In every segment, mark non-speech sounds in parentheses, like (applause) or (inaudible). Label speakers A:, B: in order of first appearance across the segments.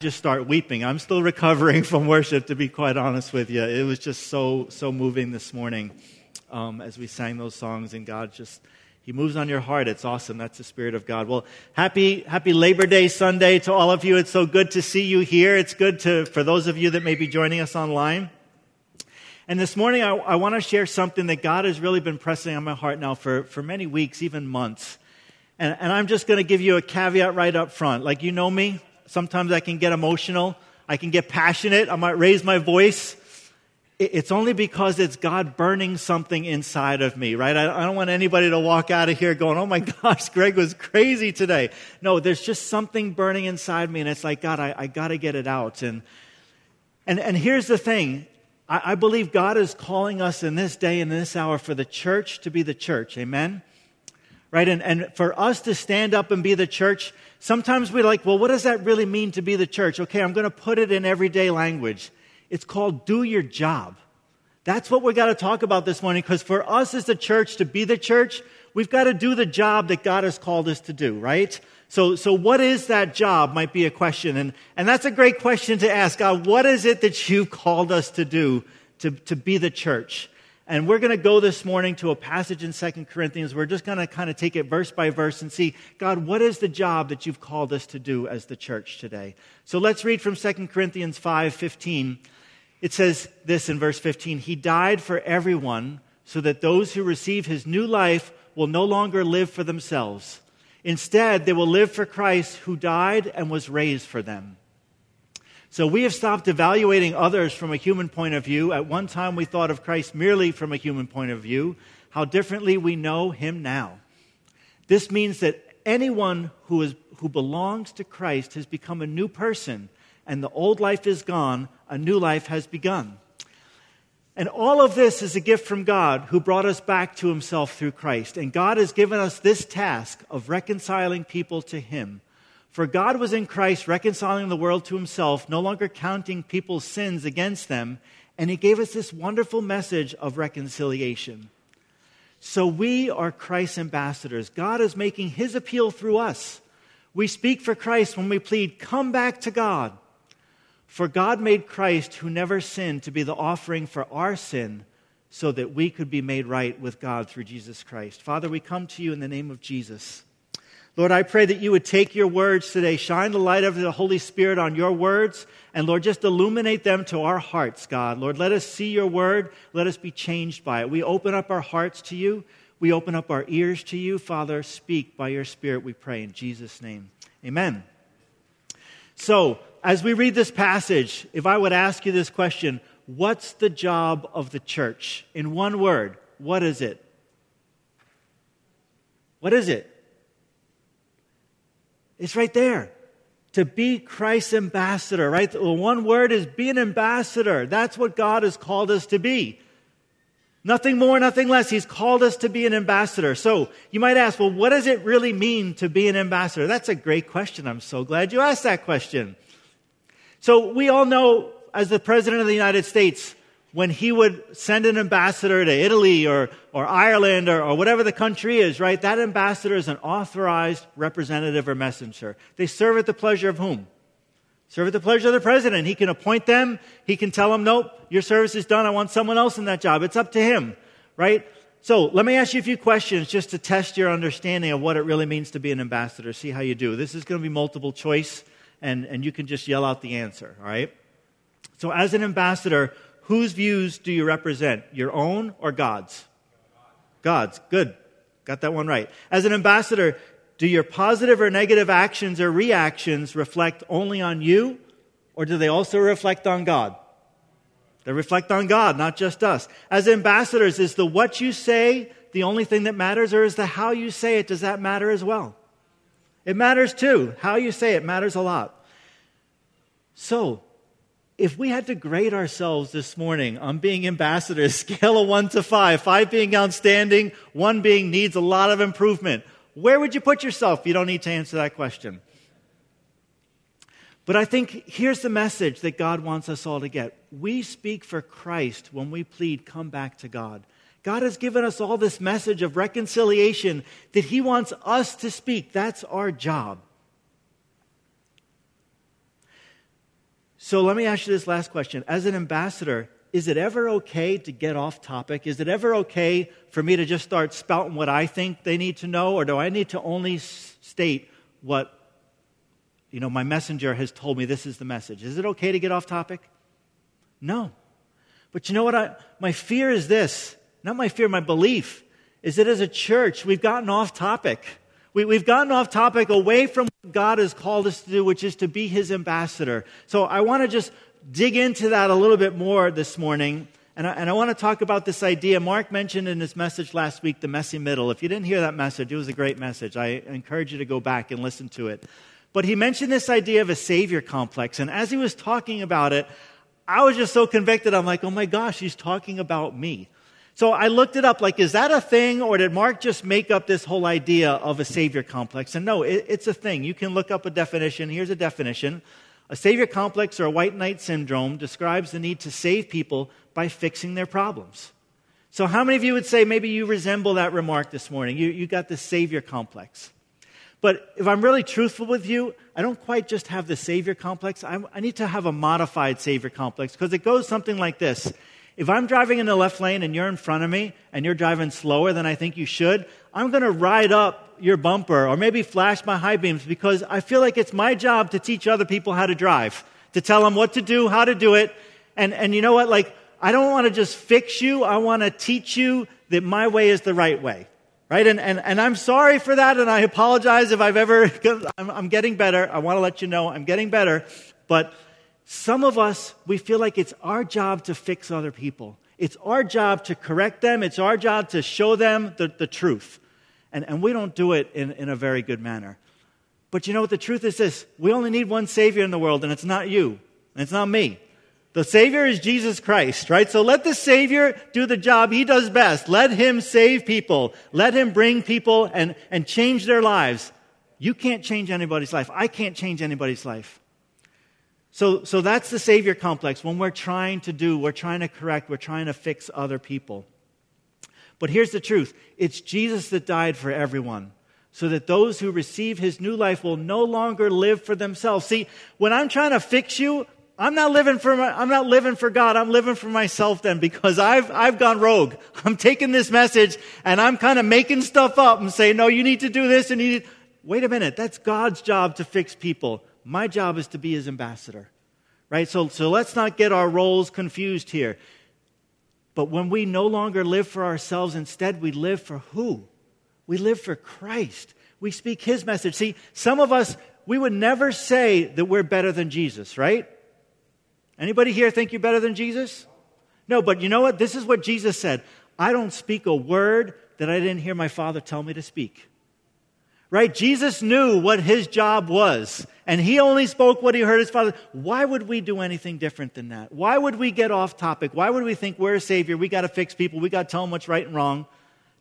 A: just start weeping. I'm still recovering from worship, to be quite honest with you. It was just so, so moving this morning um, as we sang those songs, and God just, He moves on your heart. It's awesome. That's the Spirit of God. Well, happy, happy Labor Day Sunday to all of you. It's so good to see you here. It's good to, for those of you that may be joining us online. And this morning, I, I want to share something that God has really been pressing on my heart now for, for many weeks, even months. And, and I'm just going to give you a caveat right up front. Like, you know me, Sometimes I can get emotional. I can get passionate. I might raise my voice. It's only because it's God burning something inside of me, right? I don't want anybody to walk out of here going, oh my (laughs) gosh, Greg was crazy today. No, there's just something burning inside me, and it's like, God, I, I got to get it out. And, and, and here's the thing I, I believe God is calling us in this day and this hour for the church to be the church. Amen? Right? And, and for us to stand up and be the church, Sometimes we're like, well, what does that really mean to be the church? Okay, I'm going to put it in everyday language. It's called do your job. That's what we got to talk about this morning because for us as the church to be the church, we've got to do the job that God has called us to do, right? So, so what is that job might be a question. And, and that's a great question to ask. God, what is it that you've called us to do to, to be the church? And we're going to go this morning to a passage in Second Corinthians. We're just going to kind of take it verse by verse and see, God, what is the job that you've called us to do as the church today? So let's read from Second Corinthians 5 15. It says this in verse 15 He died for everyone so that those who receive his new life will no longer live for themselves. Instead, they will live for Christ who died and was raised for them. So we have stopped evaluating others from a human point of view. At one time, we thought of Christ merely from a human point of view. How differently we know him now. This means that anyone who, is, who belongs to Christ has become a new person, and the old life is gone, a new life has begun. And all of this is a gift from God who brought us back to himself through Christ. And God has given us this task of reconciling people to him for God was in Christ reconciling the world to himself, no longer counting people's sins against them, and he gave us this wonderful message of reconciliation. So we are Christ's ambassadors. God is making his appeal through us. We speak for Christ when we plead, Come back to God. For God made Christ, who never sinned, to be the offering for our sin, so that we could be made right with God through Jesus Christ. Father, we come to you in the name of Jesus. Lord, I pray that you would take your words today, shine the light of the Holy Spirit on your words, and Lord, just illuminate them to our hearts, God. Lord, let us see your word. Let us be changed by it. We open up our hearts to you. We open up our ears to you. Father, speak by your Spirit, we pray in Jesus' name. Amen. So, as we read this passage, if I would ask you this question, what's the job of the church? In one word, what is it? What is it? It's right there. To be Christ's ambassador, right? The one word is be an ambassador. That's what God has called us to be. Nothing more, nothing less. He's called us to be an ambassador. So you might ask, well, what does it really mean to be an ambassador? That's a great question. I'm so glad you asked that question. So we all know, as the President of the United States, when he would send an ambassador to Italy or, or Ireland or, or, whatever the country is, right? That ambassador is an authorized representative or messenger. They serve at the pleasure of whom? Serve at the pleasure of the president. He can appoint them. He can tell them, nope, your service is done. I want someone else in that job. It's up to him, right? So let me ask you a few questions just to test your understanding of what it really means to be an ambassador. See how you do. This is going to be multiple choice, and, and you can just yell out the answer, all right? So as an ambassador, Whose views do you represent? Your own or God's? God's. Good. Got that one right. As an ambassador, do your positive or negative actions or reactions reflect only on you, or do they also reflect on God? They reflect on God, not just us. As ambassadors, is the what you say the only thing that matters, or is the how you say it, does that matter as well? It matters too. How you say it matters a lot. So, if we had to grade ourselves this morning on being ambassadors, (laughs) scale of one to five, five being outstanding, one being needs a lot of improvement, where would you put yourself? You don't need to answer that question. But I think here's the message that God wants us all to get. We speak for Christ when we plead, come back to God. God has given us all this message of reconciliation that He wants us to speak. That's our job. So let me ask you this last question. As an ambassador, is it ever okay to get off topic? Is it ever okay for me to just start spouting what I think they need to know? Or do I need to only state what you know, my messenger has told me this is the message. Is it okay to get off topic? No. But you know what? I, my fear is this not my fear, my belief is that as a church, we've gotten off topic. We, we've gotten off topic away from what God has called us to do, which is to be his ambassador. So I want to just dig into that a little bit more this morning. And I, and I, want to talk about this idea. Mark mentioned in his message last week the messy middle. If you didn't hear that message, it was a great message. I encourage you to go back and listen to it. But he mentioned this idea of a savior complex. And as he was talking about it, I was just so convicted. I'm like, oh my gosh, he's talking about me. So I looked it up, like, is that a thing, or did Mark just make up this whole idea of a savior complex? And no, it, it's a thing. You can look up a definition. Here's a definition A savior complex or a white knight syndrome describes the need to save people by fixing their problems. So, how many of you would say maybe you resemble that remark this morning? You, you got the savior complex. But if I'm really truthful with you, I don't quite just have the Savior complex. I, I need to have a modified Savior complex because it goes something like this. If I'm driving in the left lane and you're in front of me and you're driving slower than I think you should, I'm going to ride up your bumper or maybe flash my high beams because I feel like it's my job to teach other people how to drive, to tell them what to do, how to do it. And, and you know what? Like, I don't want to just fix you. I want to teach you that my way is the right way right? And, and, and I'm sorry for that, and I apologize if I've ever, (laughs) I'm, I'm getting better. I want to let you know I'm getting better. But some of us, we feel like it's our job to fix other people. It's our job to correct them. It's our job to show them the, the truth. And, and we don't do it in, in a very good manner. But you know what the truth is this we only need one Savior in the world, and it's not you, and it's not me. The Savior is Jesus Christ, right? So let the Savior do the job he does best. Let him save people. Let him bring people and, and change their lives. You can't change anybody's life. I can't change anybody's life. So, so that's the Savior complex. When we're trying to do, we're trying to correct, we're trying to fix other people. But here's the truth it's Jesus that died for everyone so that those who receive his new life will no longer live for themselves. See, when I'm trying to fix you, I'm not living for my, I'm not living for God. I'm living for myself then because I've, I've gone rogue. (laughs) I'm taking this message and I'm kind of making stuff up and saying, no, you need to do this and you need, wait a minute. That's God's job to fix people. My job is to be his ambassador. Right? So, so let's not get our roles confused here. But when we no longer live for ourselves, instead we live for who? We live for Christ. We speak his message. See, some of us, we would never say that we're better than Jesus, right? Anybody here think you're better than Jesus? No, but you know what? This is what Jesus said I don't speak a word that I didn't hear my Father tell me to speak. Right? Jesus knew what his job was, and he only spoke what he heard his Father. Why would we do anything different than that? Why would we get off topic? Why would we think we're a Savior? We got to fix people. We got to tell them what's right and wrong.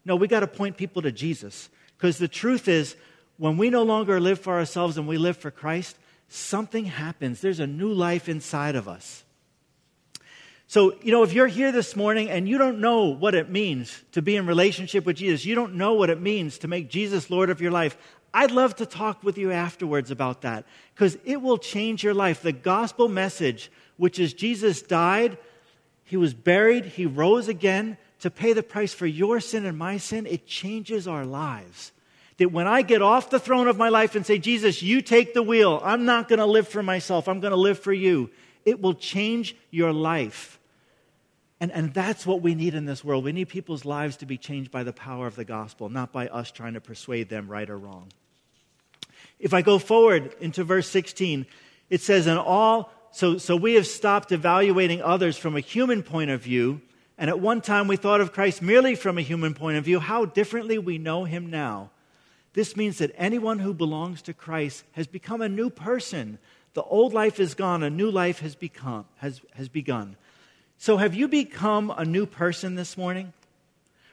A: No, we got to point people to Jesus. Because the truth is, when we no longer live for ourselves and we live for Christ, something happens. There's a new life inside of us. So, you know, if you're here this morning and you don't know what it means to be in relationship with Jesus, you don't know what it means to make Jesus Lord of your life, I'd love to talk with you afterwards about that because it will change your life. The gospel message, which is Jesus died, he was buried, he rose again to pay the price for your sin and my sin, it changes our lives. That when I get off the throne of my life and say, Jesus, you take the wheel, I'm not going to live for myself, I'm going to live for you, it will change your life. And, and that's what we need in this world. We need people's lives to be changed by the power of the gospel, not by us trying to persuade them right or wrong. If I go forward into verse 16, it says, In all, so, so we have stopped evaluating others from a human point of view. And at one time we thought of Christ merely from a human point of view. How differently we know him now. This means that anyone who belongs to Christ has become a new person. The old life is gone, a new life has, become, has, has begun. So, have you become a new person this morning?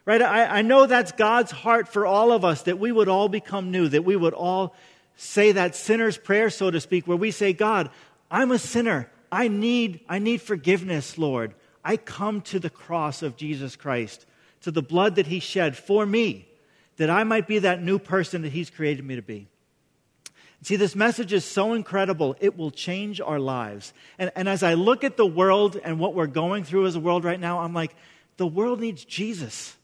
A: Right? I, I know that's God's heart for all of us, that we would all become new, that we would all say that sinner's prayer, so to speak, where we say, God, I'm a sinner. I need, I need forgiveness, Lord. I come to the cross of Jesus Christ, to the blood that he shed for me that I might be that new person that He's created me to be. See, this message is so incredible, it will change our lives. And, and as I look at the world and what we're going through as a world right now, I'm like, the world needs Jesus.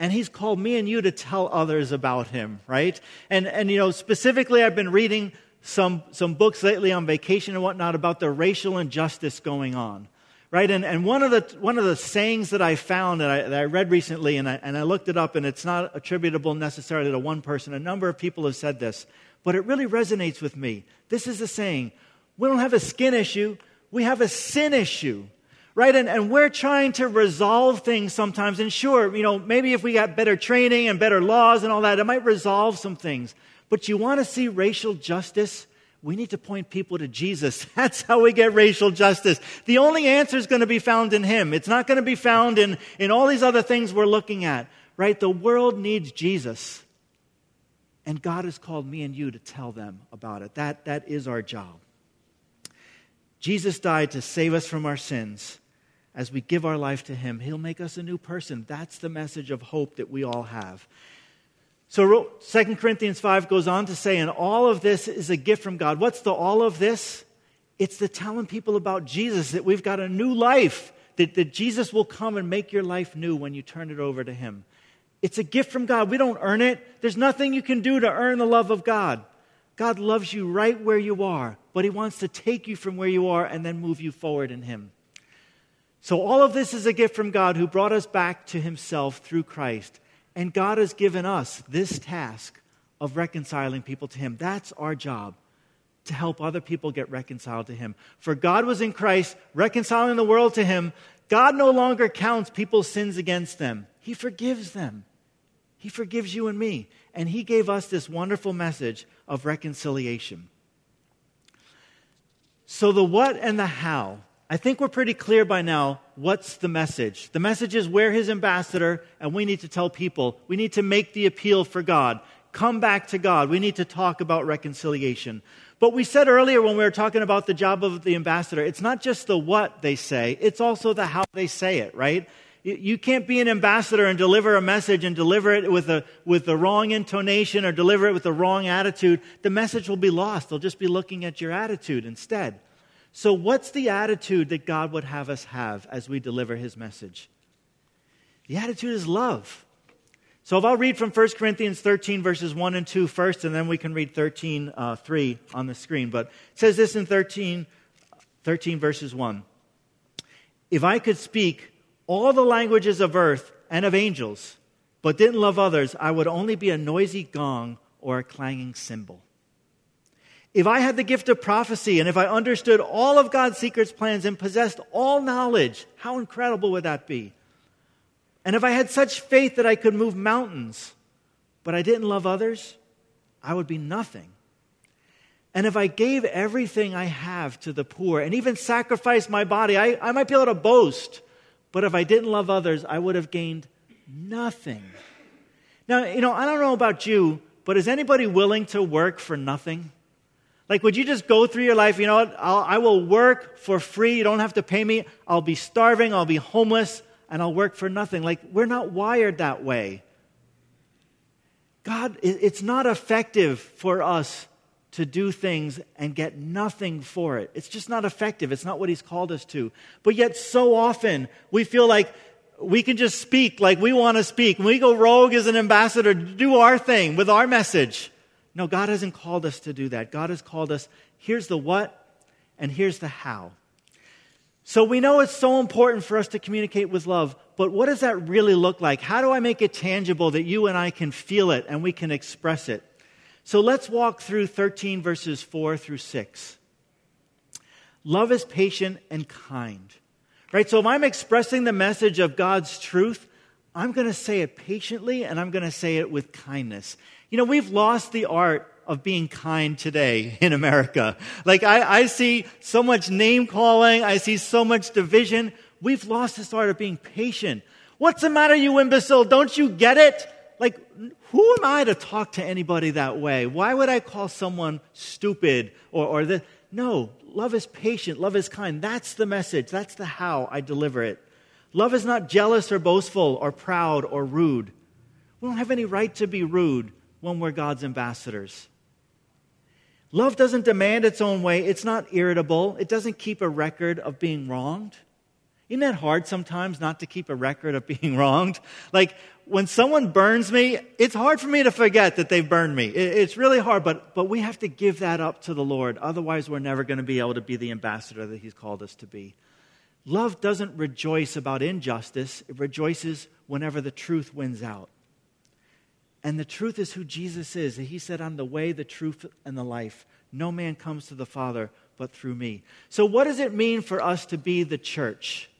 A: And he's called me and you to tell others about him, right? And, and you know, specifically, I've been reading some, some books lately on vacation and whatnot about the racial injustice going on right? And, and one, of the, one of the sayings that I found that I, that I read recently, and I, and I looked it up, and it's not attributable necessarily to one person. A number of people have said this, but it really resonates with me. This is the saying we don't have a skin issue, we have a sin issue. Right? And, and we're trying to resolve things sometimes. And sure, you know, maybe if we got better training and better laws and all that, it might resolve some things. But you want to see racial justice? We need to point people to Jesus. (laughs) That's how we get racial justice. The only answer is going to be found in Him. It's not going to be found in, in all these other things we're looking at, right? The world needs Jesus. And God has called me and you to tell them about it. That, that is our job. Jesus died to save us from our sins. As we give our life to Him, He'll make us a new person. That's the message of hope that we all have. So 2 Corinthians 5 goes on to say, and all of this is a gift from God. What's the all of this? It's the telling people about Jesus, that we've got a new life, that, that Jesus will come and make your life new when you turn it over to Him. It's a gift from God. We don't earn it. There's nothing you can do to earn the love of God. God loves you right where you are, but He wants to take you from where you are and then move you forward in Him. So, all of this is a gift from God who brought us back to Himself through Christ. And God has given us this task of reconciling people to Him. That's our job, to help other people get reconciled to Him. For God was in Christ, reconciling the world to Him. God no longer counts people's sins against them, He forgives them. He forgives you and me. And He gave us this wonderful message of reconciliation. So, the what and the how I think we're pretty clear by now what's the message. The message is we're his ambassador, and we need to tell people, we need to make the appeal for God. Come back to God. We need to talk about reconciliation. But we said earlier when we were talking about the job of the ambassador, it's not just the what they say, it's also the how they say it, right? You can't be an ambassador and deliver a message and deliver it with, a, with the wrong intonation or deliver it with the wrong attitude. The message will be lost. They'll just be looking at your attitude instead. So, what's the attitude that God would have us have as we deliver his message? The attitude is love. So, if I'll read from 1 Corinthians 13, verses 1 and 2 first, and then we can read 13, uh, 3 on the screen. But it says this in 13, 13, verses 1. If I could speak all the languages of earth and of angels, but didn't love others, I would only be a noisy gong or a clanging cymbal. If I had the gift of prophecy and if I understood all of God's secrets, plans, and possessed all knowledge, how incredible would that be? And if I had such faith that I could move mountains, but I didn't love others, I would be nothing. And if I gave everything I have to the poor and even sacrificed my body, I, I might be able to boast. But if I didn't love others, I would have gained nothing. Now, you know, I don't know about you, but is anybody willing to work for nothing? Like, would you just go through your life? You know what? I'll, I will work for free. You don't have to pay me. I'll be starving. I'll be homeless. And I'll work for nothing. Like, we're not wired that way. God, it's not effective for us to do things and get nothing for it. It's just not effective. It's not what He's called us to. But yet, so often, we feel like we can just speak like we want to speak. we go rogue as an ambassador to do our thing with our message. No, God hasn't called us to do that. God has called us, here's the what and here's the how. So we know it's so important for us to communicate with love, but what does that really look like? How do I make it tangible that you and I can feel it and we can express it? So let's walk through 13 verses 4 through 6. Love is patient and kind. Right? So if I'm expressing the message of God's truth, I'm going to say it patiently and I'm going to say it with kindness. You know, we've lost the art of being kind today in America. Like, I, I see so much name calling, I see so much division. We've lost this art of being patient. What's the matter, you imbecile? Don't you get it? Like, who am I to talk to anybody that way? Why would I call someone stupid or, or the, no, love is patient, love is kind. That's the message, that's the how I deliver it. Love is not jealous or boastful or proud or rude. We don't have any right to be rude when we're God's ambassadors. Love doesn't demand its own way. It's not irritable. It doesn't keep a record of being wronged. Isn't that hard sometimes not to keep a record of (laughs) being wronged? Like when someone burns me, it's hard for me to forget that they've burned me. It's really hard, but, but we have to give that up to the Lord. Otherwise, we're never going to be able to be the ambassador that He's called us to be. Love doesn't rejoice about injustice, it rejoices whenever the truth wins out. And the truth is who Jesus is. He said, I'm the way, the truth, and the life. No man comes to the Father but through me. So, what does it mean for us to be the church?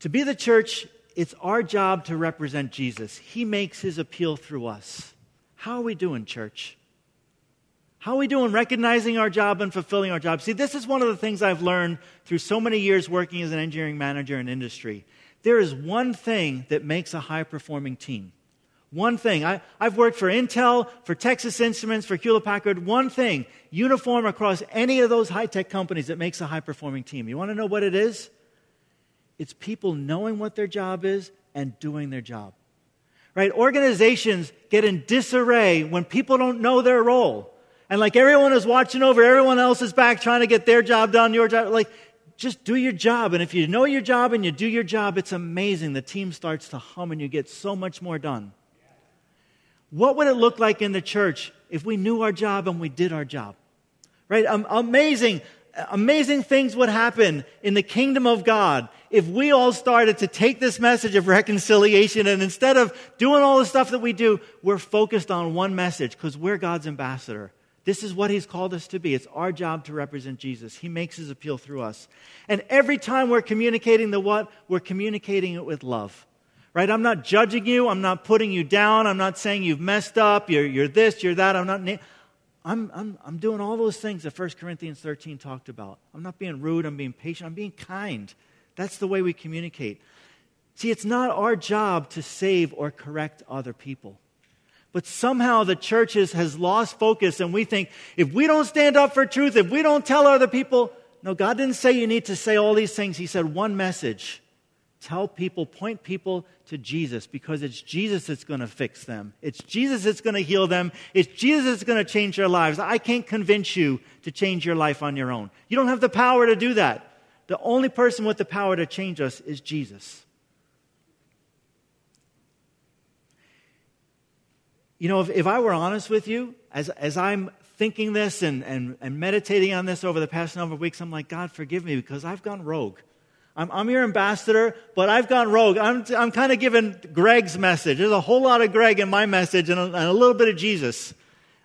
A: To be the church, it's our job to represent Jesus. He makes his appeal through us. How are we doing, church? How are we doing recognizing our job and fulfilling our job? See, this is one of the things I've learned through so many years working as an engineering manager in industry. There is one thing that makes a high performing team. One thing. I, have worked for Intel, for Texas Instruments, for Hewlett Packard. One thing, uniform across any of those high tech companies that makes a high performing team. You want to know what it is? It's people knowing what their job is and doing their job. Right? Organizations get in disarray when people don't know their role and like everyone is watching over everyone else's back trying to get their job done, your job. Like, just do your job. And if you know your job and you do your job, it's amazing. The team starts to hum and you get so much more done. What would it look like in the church if we knew our job and we did our job? Right? Um, amazing, amazing things would happen in the kingdom of God if we all started to take this message of reconciliation and instead of doing all the stuff that we do, we're focused on one message because we're God's ambassador. This is what he's called us to be. It's our job to represent Jesus. He makes his appeal through us. And every time we're communicating the what, we're communicating it with love. Right? I'm not judging you. I'm not putting you down. I'm not saying you've messed up. You're, you're this, you're that. I'm not. Na- I'm, I'm, I'm doing all those things that 1 Corinthians 13 talked about. I'm not being rude. I'm being patient. I'm being kind. That's the way we communicate. See, it's not our job to save or correct other people. But somehow the church has lost focus, and we think if we don't stand up for truth, if we don't tell other people, no, God didn't say you need to say all these things. He said one message tell people, point people to Jesus because it's Jesus that's going to fix them. It's Jesus that's going to heal them. It's Jesus that's going to change their lives. I can't convince you to change your life on your own. You don't have the power to do that. The only person with the power to change us is Jesus. You know, if, if I were honest with you, as, as I'm thinking this and, and, and meditating on this over the past number of weeks, I'm like, God, forgive me because I've gone rogue. I'm, I'm your ambassador, but I've gone rogue. I'm, I'm kind of giving Greg's message. There's a whole lot of Greg in my message and a, and a little bit of Jesus.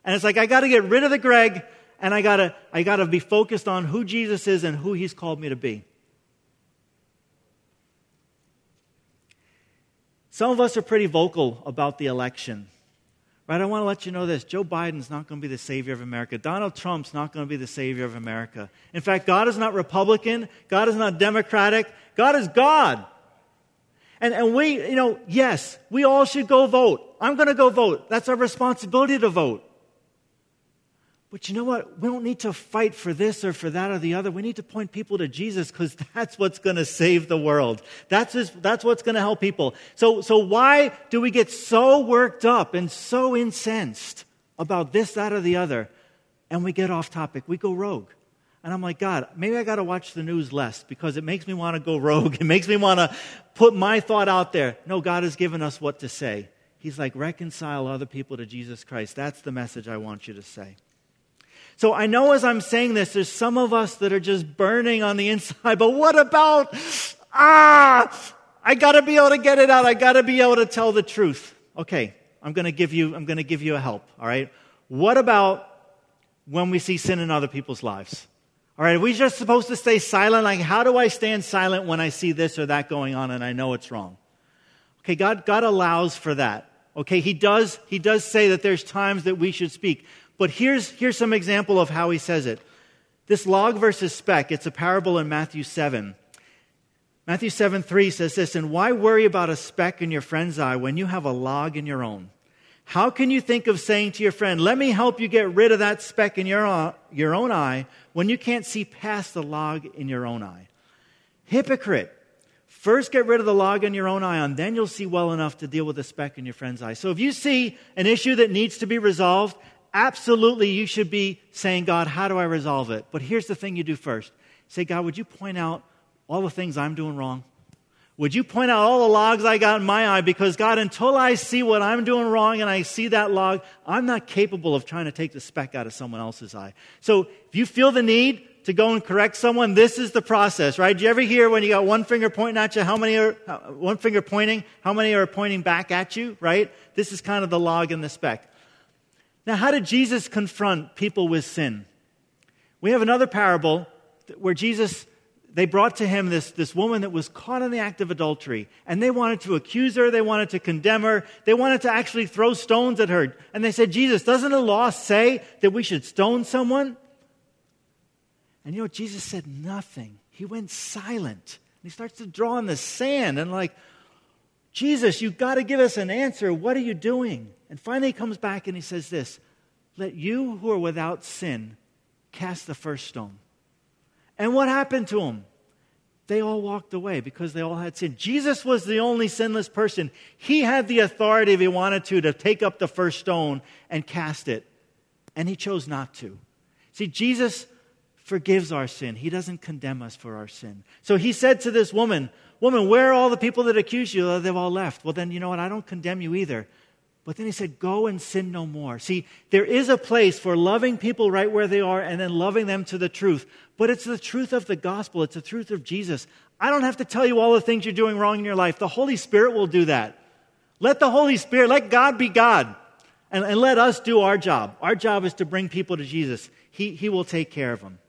A: And it's like, I got to get rid of the Greg and I got to I got to be focused on who Jesus is and who he's called me to be. Some of us are pretty vocal about the election. Right? I want to let you know this Joe Biden's not going to be the savior of America. Donald Trump's not going to be the savior of America. In fact, God is not Republican. God is not Democratic. God is God. And, and we, you know, yes, we all should go vote. I'm going to go vote. That's our responsibility to vote. But you know what? We don't need to fight for this or for that or the other. We need to point people to Jesus because (laughs) that's what's going to save the world. That's, that's what's going to help people. So, so why do we get so worked up and so incensed about this, that, or the other? And we get off topic. We go rogue. And I'm like, God, maybe I got to watch the news less because it makes me want to go (laughs) rogue. It makes me want to put my thought out there. No, God has given us what to say. He's like, reconcile other people to Jesus Christ. That's the message I want you to say. So I know as I'm saying this, there's some of us that are just burning on the inside, (laughs) but what about, ah, I gotta be able to get it out. I gotta be able to tell the truth. Okay, I'm gonna give you, I'm gonna give you a help, all right? What about when we see sin in other people's lives? All right, are we just supposed to stay silent? Like, how do I stand silent when I see this or that going on and I know it's wrong? Okay, God, God allows for that. Okay, He does, He does say that there's times that we should speak. But here's, here's some example of how he says it. This log versus speck, it's a parable in Matthew 7. Matthew 7 3 says this, and why worry about a speck in your friend's eye when you have a log in your own? How can you think of saying to your friend, let me help you get rid of that speck in your, your own eye when you can't see past the log in your own eye? Hypocrite. First, get rid of the log in your own eye, and then you'll see well enough to deal with the speck in your friend's eye. So, if you see an issue that needs to be resolved, absolutely you should be saying, God, how do I resolve it? But here's the thing you do first say, God, would you point out all the things I'm doing wrong? Would you point out all the logs I got in my eye? Because, God, until I see what I'm doing wrong and I see that log, I'm not capable of trying to take the speck out of someone else's eye. So, if you feel the need to go and correct someone, this is the process, right? Do you ever hear when you got one finger pointing at you, how many are, uh, one finger pointing, how many are pointing back at you, right? This is kind of the log and the speck. Now, how did Jesus confront people with sin? We have another parable where Jesus they brought to him this, this woman that was caught in the act of adultery. And they wanted to accuse her. They wanted to condemn her. They wanted to actually throw stones at her. And they said, Jesus, doesn't the law say that we should stone someone? And you know, Jesus said nothing. He went silent. And he starts to draw in the sand and, like, Jesus, you've got to give us an answer. What are you doing? And finally, he comes back and he says this Let you who are without sin cast the first stone. And what happened to them? They all walked away because they all had sin. Jesus was the only sinless person. He had the authority, if he wanted to, to take up the first stone and cast it. And he chose not to. See, Jesus forgives our sin. He doesn't condemn us for our sin. So he said to this woman, Woman, where are all the people that accuse you? They've all left. Well, then, you know what? I don't condemn you either. But then he said, Go and sin no more. See, there is a place for loving people right where they are and then loving them to the truth. But it's the truth of the gospel, it's the truth of Jesus. I don't have to tell you all the things you're doing wrong in your life. The Holy Spirit will do that. Let the Holy Spirit, let God be God, and, and let us do our job. Our job is to bring people to Jesus. He, he will take care of them.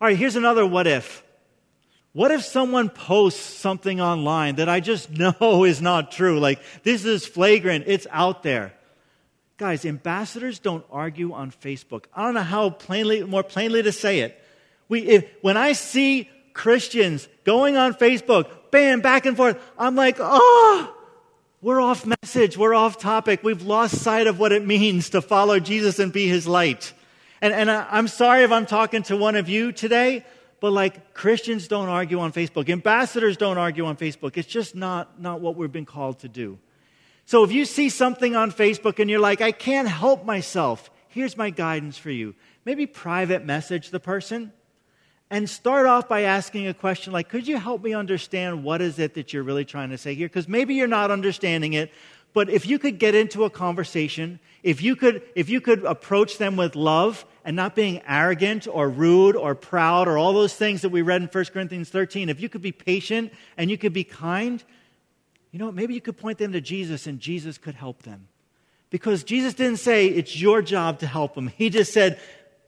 A: All right, here's another what if. What if someone posts something online that I just (laughs) know is not true? Like, this is flagrant, it's out there. Guys, ambassadors don't argue on Facebook. I don't know how plainly, more plainly to say it. We, if, when I see Christians going on Facebook, bam, back and forth, I'm like, oh, we're off message, we're off topic. We've lost sight of what it means to follow Jesus and be his light. And, and I, I'm sorry if I'm talking to one of you today, but like Christians don't argue on Facebook, ambassadors don't argue on Facebook. It's just not, not what we've been called to do. So if you see something on Facebook and you're like, I can't help myself, here's my guidance for you. Maybe private message the person and start off by asking a question like, could you help me understand what is it that you're really trying to say here? Because maybe you're not understanding it, but if you could get into a conversation, if you could, if you could approach them with love and not being arrogant or rude or proud or all those things that we read in 1 Corinthians 13, if you could be patient and you could be kind, you know, maybe you could point them to Jesus and Jesus could help them. Because Jesus didn't say it's your job to help them. He just said,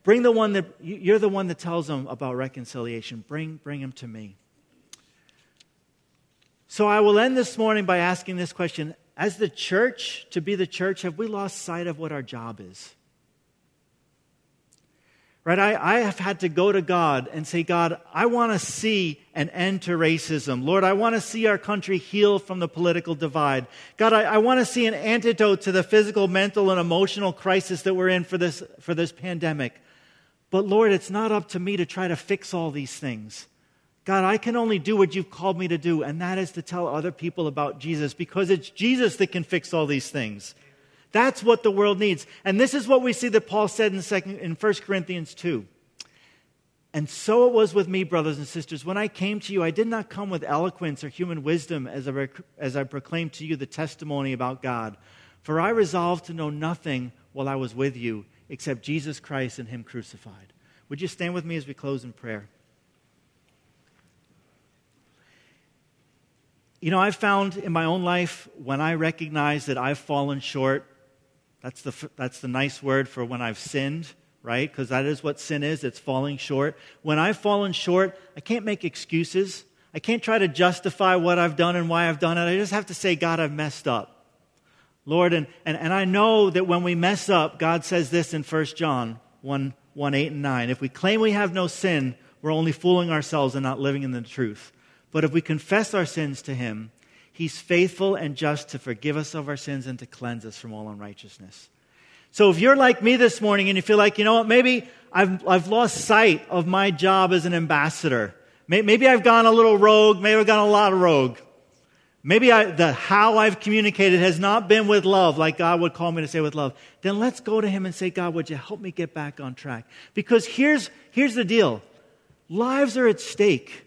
A: bring the one that you're the one that tells them about reconciliation. Bring, bring him to me. So I will end this morning by asking this question. As the church, to be the church, have we lost sight of what our job is? Right? I, I have had to go to God and say, God, I want to see an end to racism. Lord, I want to see our country heal from the political divide. God, I, I want to see an antidote to the physical, mental, and emotional crisis that we're in for this, for this pandemic. But Lord, it's not up to me to try to fix all these things. God, I can only do what you've called me to do, and that is to tell other people about Jesus because it's Jesus that can fix all these things. That's what the world needs. And this is what we see that Paul said in, second, in 1 Corinthians 2. And so it was with me, brothers and sisters. When I came to you, I did not come with eloquence or human wisdom as I, rec- as I proclaimed to you the testimony about God. For I resolved to know nothing while I was with you except Jesus Christ and Him crucified. Would you stand with me as we close in prayer? You know, I've found in my own life when I recognize that I've fallen short that's the, that's the nice word for when I've sinned, right? Because that is what sin is it's falling short. When I've fallen short, I can't make excuses. I can't try to justify what I've done and why I've done it. I just have to say, God, I've messed up. Lord, and, and, and I know that when we mess up, God says this in 1 John 1, 1 8 and 9. If we claim we have no sin, we're only fooling ourselves and not living in the truth. But if we confess our sins to Him, He's faithful and just to forgive us of our sins and to cleanse us from all unrighteousness. So if you're like me this morning and you feel like, you know what, maybe I've, I've lost sight of my job as an ambassador. Maybe I've gone a little rogue. Maybe I've gone a lot of rogue. maybe I, the how I've communicated has not been with love, like God would call me to say with love, then let's go to Him and say, God, would you help me get back on track? Because here's, here's the deal lives are at stake.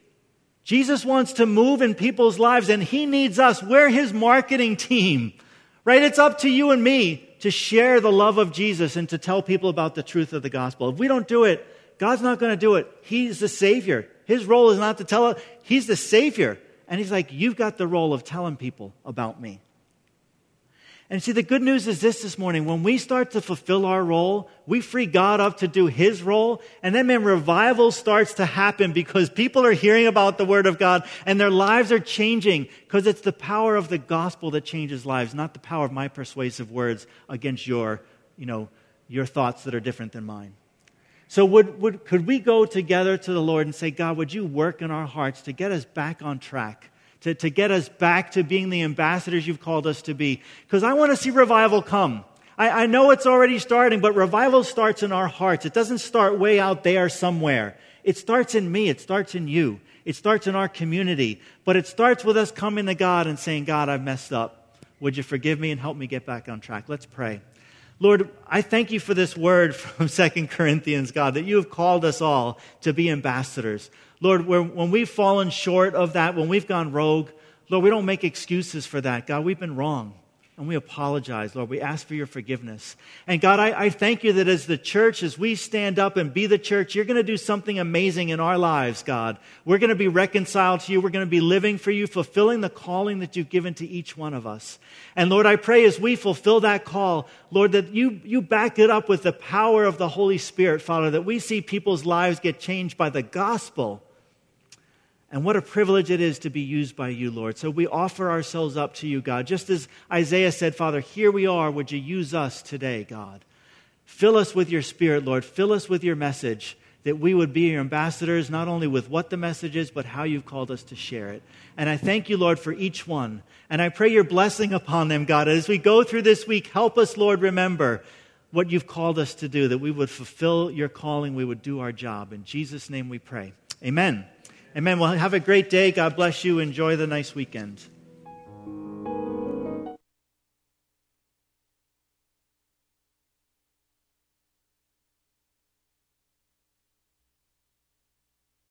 A: Jesus wants to move in people's lives and He needs us. We're His marketing team, right? It's up to you and me to share the love of Jesus and to tell people about the truth of the gospel. If we don't do it, God's not going to do it. He's the Savior. His role is not to tell it, He's the Savior. And He's like, You've got the role of telling people about me. And see, the good news is this this morning. When we start to fulfill our role, we free God up to do His role. And then, man, revival starts to happen because people are hearing about the Word of God and their lives are changing because it's the power of the gospel that changes lives, not the power of my persuasive words against your, you know, your thoughts that are different than mine. So, would, would, could we go together to the Lord and say, God, would you work in our hearts to get us back on track? To, to get us back to being the ambassadors you've called us to be? Because I want to see revival come. I, I know it's already starting, but revival starts in our hearts. It doesn't start way out there somewhere. It starts in me, it starts in you, it starts in our community. But it starts with us coming to God and saying, God, I've messed up. Would you forgive me and help me get back on track? Let's pray. Lord, I thank you for this word (laughs) from Second Corinthians, God, that you have called us all to be ambassadors. Lord, when we've fallen short of that, when we've gone rogue, Lord, we don't make excuses for that. God, we've been wrong. And we apologize, Lord. We ask for your forgiveness. And God, I, I, thank you that as the church, as we stand up and be the church, you're going to do something amazing in our lives, God. We're going to be reconciled to you. We're going to be living for you, fulfilling the calling that you've given to each one of us. And Lord, I pray as we fulfill that call, Lord, that you, you back it up with the power of the Holy Spirit, Father, that we see people's lives get changed by the gospel and what a privilege it is to be used by you, Lord. So we offer ourselves up to you, God. Just as Isaiah said, Father, here we are. Would you use us today, God? Fill us with your spirit, Lord. Fill us with your message that we would be your ambassadors, not only with what the message is, but how you've called us to share it. And I thank you, Lord, for each one. And I pray your blessing upon them, God. As we go through this week, help us, Lord, remember what you've called us to do, that we would fulfill your calling, we would do our job. In Jesus' name we pray. Amen. Amen. Well, have a great day. God bless you. Enjoy the nice weekend.